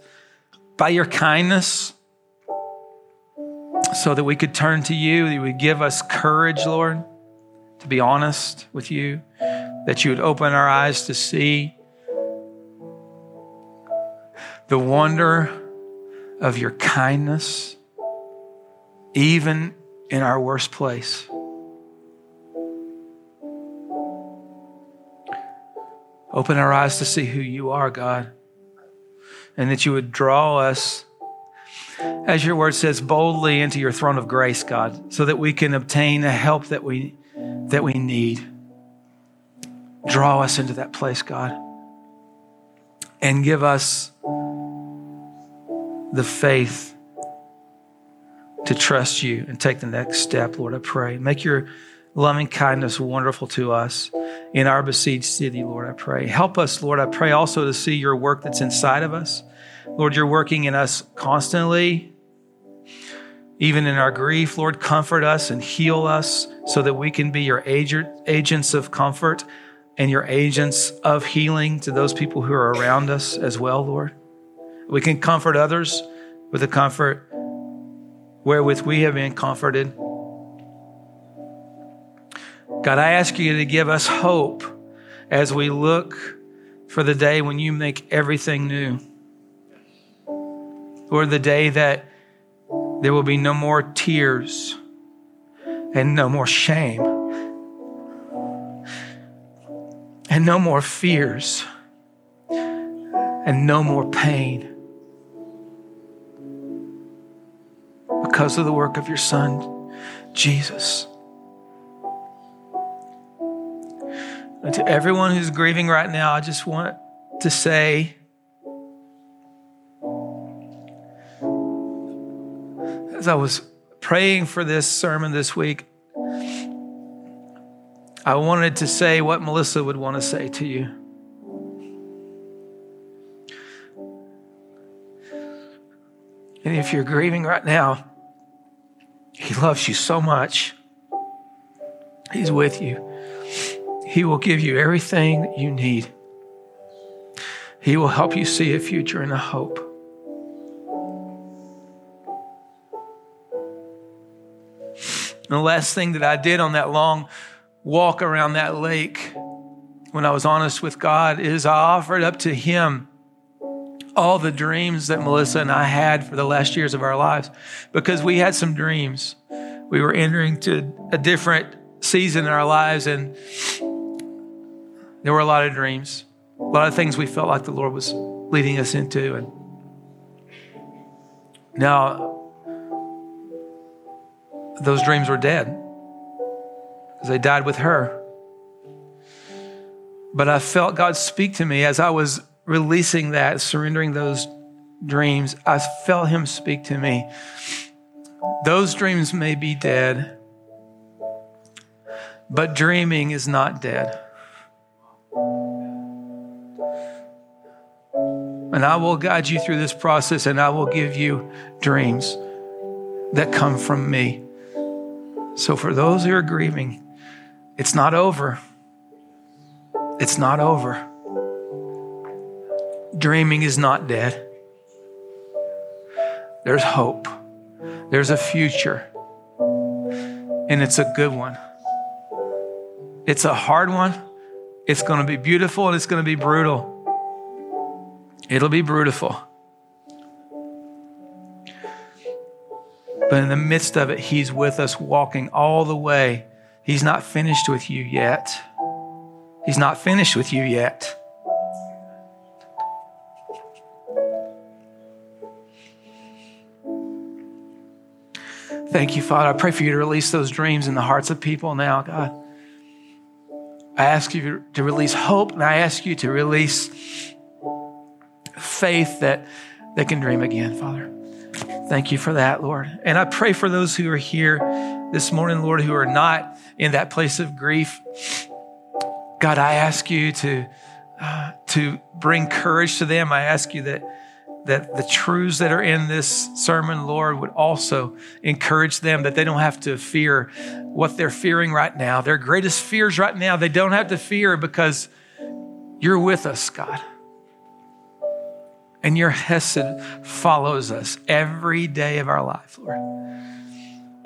by your kindness so that we could turn to you, that you would give us courage, Lord, to be honest with you, that you would open our eyes to see the wonder of your kindness, even in our worst place. Open our eyes to see who you are, God, and that you would draw us, as your word says, boldly into your throne of grace, God, so that we can obtain the help that we, that we need. Draw us into that place, God, and give us the faith to trust you and take the next step, Lord, I pray. Make your loving kindness wonderful to us in our besieged city, Lord, I pray. Help us, Lord, I pray also to see your work that's inside of us. Lord, you're working in us constantly, even in our grief. Lord, comfort us and heal us so that we can be your agents of comfort and your agents of healing to those people who are around us as well, Lord. We can comfort others with the comfort wherewith we have been comforted. God, I ask you to give us hope as we look for the day when you make everything new. Or the day that there will be no more tears and no more shame and no more fears and no more pain. because of the work of your Son, Jesus. And to everyone who's grieving right now, I just want to say, as I was praying for this sermon this week, I wanted to say what Melissa would want to say to you. And if you're grieving right now, he loves you so much. He's with you. He will give you everything you need. He will help you see a future and a hope. And the last thing that I did on that long walk around that lake when I was honest with God is I offered up to Him all the dreams that Melissa and I had for the last years of our lives because we had some dreams. We were entering to a different season in our lives, and there were a lot of dreams, a lot of things we felt like the Lord was leading us into. And now, those dreams were dead because they died with her. But I felt God speak to me as I was releasing that, surrendering those dreams, I felt him speak to me. Those dreams may be dead, but dreaming is not dead. And I will guide you through this process and I will give you dreams that come from me. So, for those who are grieving, it's not over. It's not over. Dreaming is not dead. There's hope, there's a future, and it's a good one. It's a hard one. It's going to be beautiful and it's going to be brutal. It'll be brutal. But in the midst of it, He's with us, walking all the way. He's not finished with you yet. He's not finished with you yet. Thank you, Father. I pray for you to release those dreams in the hearts of people now, God. I ask you to release hope, and I ask you to release faith that they can dream again, Father. Thank you for that, Lord. And I pray for those who are here this morning, Lord, who are not in that place of grief. God, I ask you to, uh, to bring courage to them. I ask you that, that the truths that are in this sermon, Lord, would also encourage them that they don't have to fear what they're fearing right now. Their greatest fears right now, they don't have to fear because you're with us, God. And your Hesed follows us every day of our life, Lord.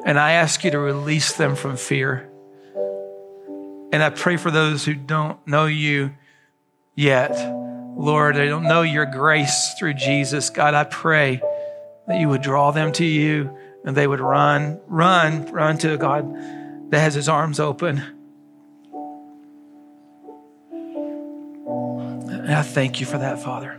And I ask you to release them from fear. And I pray for those who don't know you yet. Lord, they don't know your grace through Jesus. God, I pray that you would draw them to you and they would run, run, run to a God that has his arms open. And I thank you for that, Father.